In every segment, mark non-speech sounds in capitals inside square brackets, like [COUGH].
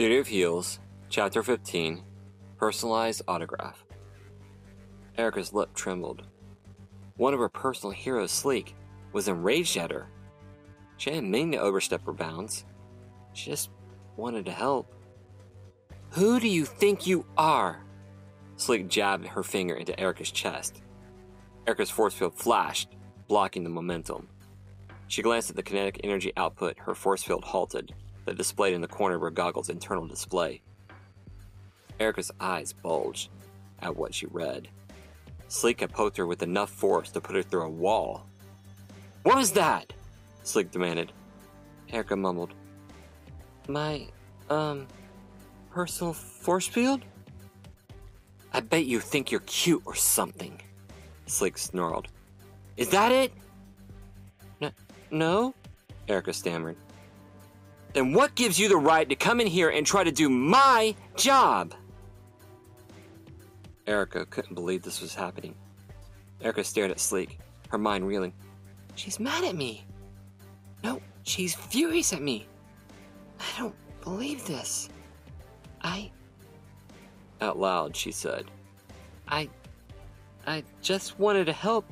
Duty of Heels, Chapter 15 Personalized Autograph. Erica's lip trembled. One of her personal heroes, Sleek, was enraged at her. She didn't mean to overstep her bounds. She just wanted to help. Who do you think you are? Sleek jabbed her finger into Erica's chest. Erica's force field flashed, blocking the momentum. She glanced at the kinetic energy output her force field halted, that displayed in the corner of her goggles' internal display. Erica's eyes bulged at what she read. Sleek had poked her with enough force to put her through a wall. What was that? Sleek demanded. Erica mumbled. My, um, personal force field? I bet you think you're cute or something. Sleek snarled. Is that it? N- no, Erica stammered. Then what gives you the right to come in here and try to do my job? Erica couldn't believe this was happening. Erica stared at Sleek, her mind reeling. She's mad at me. No, she's furious at me. I don't believe this. I. Out loud, she said, I. I just wanted to help.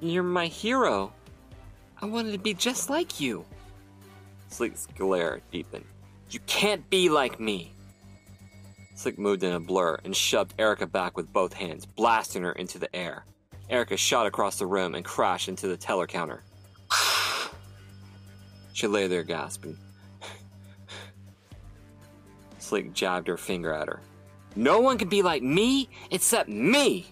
You're my hero. I wanted to be just like you. Sleek's glare deepened. You can't be like me! Sleek moved in a blur and shoved Erica back with both hands, blasting her into the air. Erica shot across the room and crashed into the teller counter. [SIGHS] she lay there gasping. [SIGHS] Sleek jabbed her finger at her. No one can be like me except me!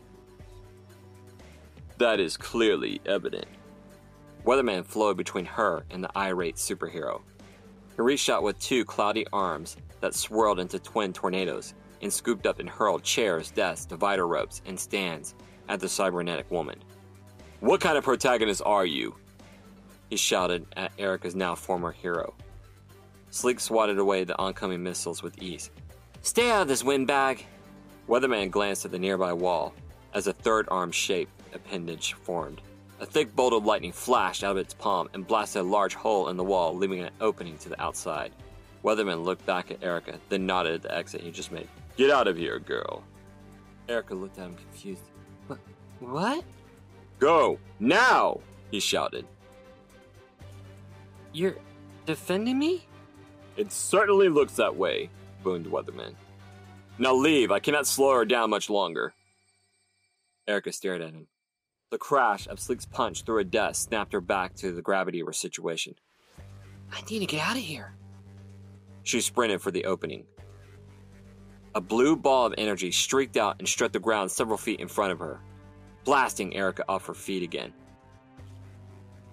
That is clearly evident. Weatherman flowed between her and the irate superhero. He reached out with two cloudy arms that swirled into twin tornadoes and scooped up and hurled chairs, desks, divider ropes, and stands at the cybernetic woman. What kind of protagonist are you? He shouted at Erica's now former hero. Sleek swatted away the oncoming missiles with ease. Stay out of this windbag! Weatherman glanced at the nearby wall as a third arm shaped appendage formed. A thick bolt of lightning flashed out of its palm and blasted a large hole in the wall, leaving an opening to the outside. Weatherman looked back at Erica, then nodded at the exit he just made. Get out of here, girl. Erica looked at him confused. What? Go! Now! He shouted. You're defending me? It certainly looks that way, boomed Weatherman. Now leave, I cannot slow her down much longer. Erica stared at him. The crash of Sleek's punch through a desk snapped her back to the gravity of her situation. I need to get out of here. She sprinted for the opening. A blue ball of energy streaked out and struck the ground several feet in front of her, blasting Erica off her feet again.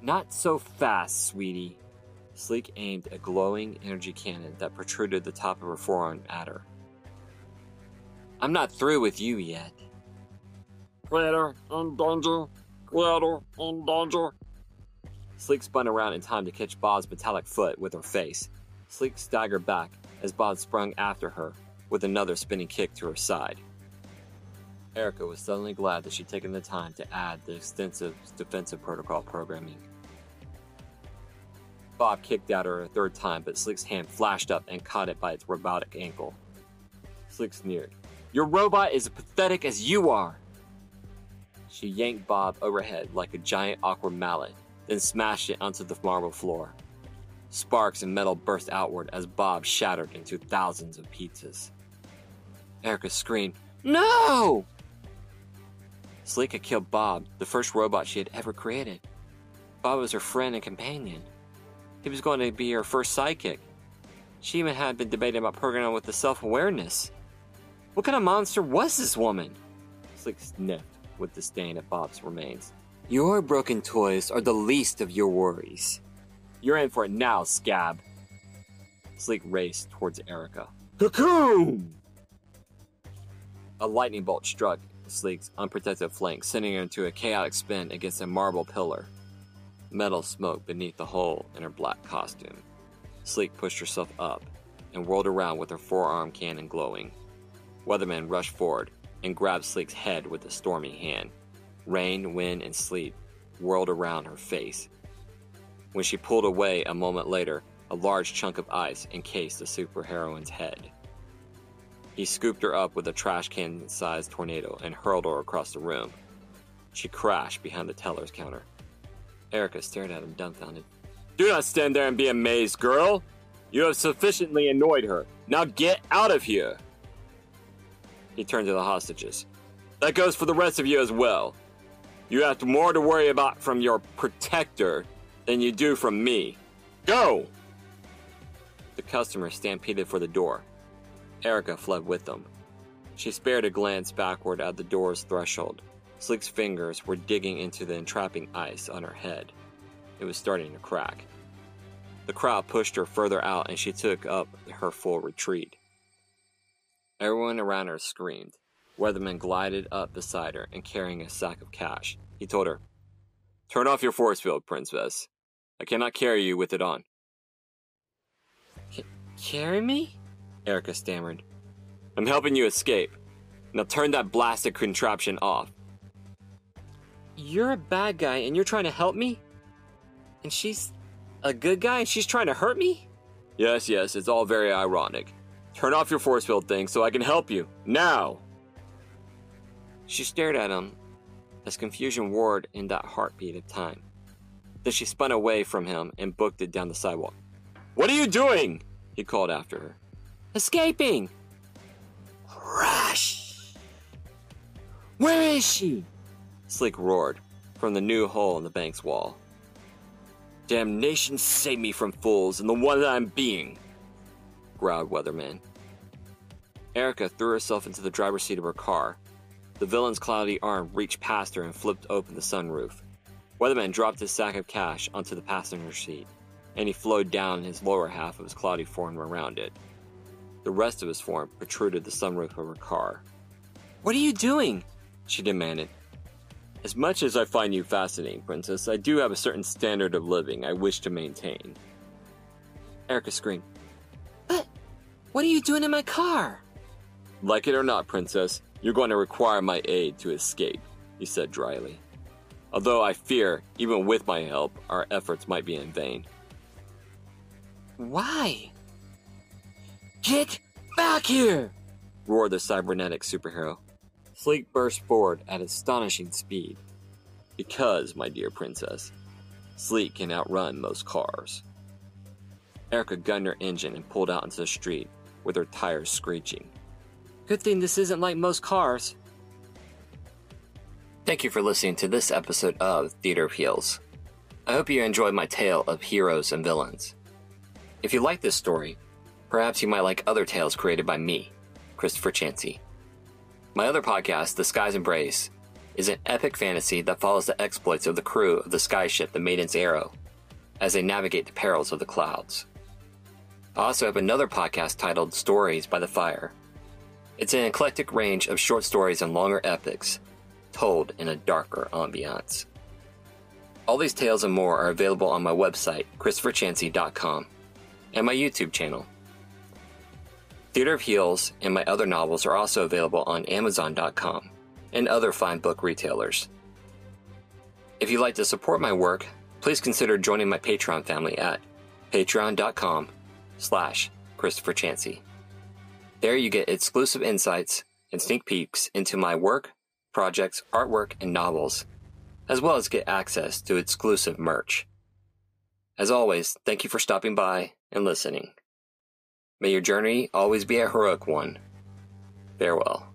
Not so fast, sweetie. Sleek aimed a glowing energy cannon that protruded the top of her forearm at her. I'm not through with you yet. Creator in danger. Creator in danger. Sleek spun around in time to catch Bob's metallic foot with her face. Sleek staggered back as Bob sprung after her with another spinning kick to her side. Erica was suddenly glad that she'd taken the time to add the extensive defensive protocol programming. Bob kicked at her a third time, but Sleek's hand flashed up and caught it by its robotic ankle. Sleek sneered. Your robot is as pathetic as you are! She yanked Bob overhead like a giant awkward mallet, then smashed it onto the marble floor. Sparks and metal burst outward as Bob shattered into thousands of pieces. Erica screamed, No! Had killed Bob, the first robot she had ever created. Bob was her friend and companion. He was going to be her first sidekick. She even had been debating about programming with the self awareness. What kind of monster was this woman? Sleek sniffed with disdain at Bob's remains. Your broken toys are the least of your worries. You're in for it now, scab. Sleek raced towards Erica. Cocoon! A lightning bolt struck Sleek's unprotected flank, sending her into a chaotic spin against a marble pillar. Metal smoke beneath the hole in her black costume. Sleek pushed herself up and whirled around with her forearm cannon glowing. Weatherman rushed forward and grabbed Sleek's head with a stormy hand. Rain, wind, and sleet whirled around her face. When she pulled away a moment later, a large chunk of ice encased the superheroine's head. He scooped her up with a trash can sized tornado and hurled her across the room. She crashed behind the teller's counter. Erica stared at him dumbfounded. Do not stand there and be amazed, girl! You have sufficiently annoyed her. Now get out of here! He turned to the hostages. That goes for the rest of you as well. You have more to worry about from your protector than you do from me. Go! The customer stampeded for the door. Erica fled with them. She spared a glance backward at the door's threshold. Sleek's fingers were digging into the entrapping ice on her head. It was starting to crack. The crowd pushed her further out and she took up her full retreat. Everyone around her screamed. Weatherman glided up beside her and carrying a sack of cash. He told her, Turn off your force field, Princess. I cannot carry you with it on. C- carry me? Erica stammered. I'm helping you escape. Now turn that blasted contraption off. You're a bad guy and you're trying to help me? And she's a good guy and she's trying to hurt me? Yes, yes, it's all very ironic. Turn off your force field thing so I can help you. Now! She stared at him as confusion roared in that heartbeat of time. Then she spun away from him and booked it down the sidewalk. What are you doing? He called after her. Escaping! Crash! Where is she? Sleek roared from the new hole in the bank's wall. Damnation save me from fools and the one that I'm being, growled Weatherman. Erica threw herself into the driver's seat of her car. The villain's cloudy arm reached past her and flipped open the sunroof. Weatherman dropped his sack of cash onto the passenger seat, and he flowed down his lower half of his cloudy form around it. The rest of his form protruded the sunroof of her car. What are you doing? she demanded. As much as I find you fascinating, Princess, I do have a certain standard of living I wish to maintain. Erica screamed. What are you doing in my car? Like it or not, Princess, you're going to require my aid to escape, he said dryly. Although I fear, even with my help, our efforts might be in vain. Why? Get back here! roared the cybernetic superhero. Sleek burst forward at astonishing speed. Because, my dear princess, Sleek can outrun most cars. Erica gunned her engine and pulled out into the street, with her tires screeching. Good thing this isn't like most cars. Thank you for listening to this episode of Theater of Heels. I hope you enjoyed my tale of heroes and villains. If you like this story, perhaps you might like other tales created by me, Christopher Chansey. My other podcast, The Skies Embrace, is an epic fantasy that follows the exploits of the crew of the skyship the Maiden's Arrow as they navigate the perils of the clouds. I also have another podcast titled Stories by the Fire. It's an eclectic range of short stories and longer epics told in a darker ambiance. All these tales and more are available on my website, ChristopherChansey.com, and my YouTube channel. Theater of Heels and my other novels are also available on Amazon.com and other fine book retailers. If you'd like to support my work, please consider joining my Patreon family at patreon.com slash Christopher Chansey. There you get exclusive insights and sneak peeks into my work, projects, artwork, and novels, as well as get access to exclusive merch. As always, thank you for stopping by and listening. May your journey always be a heroic one. Farewell.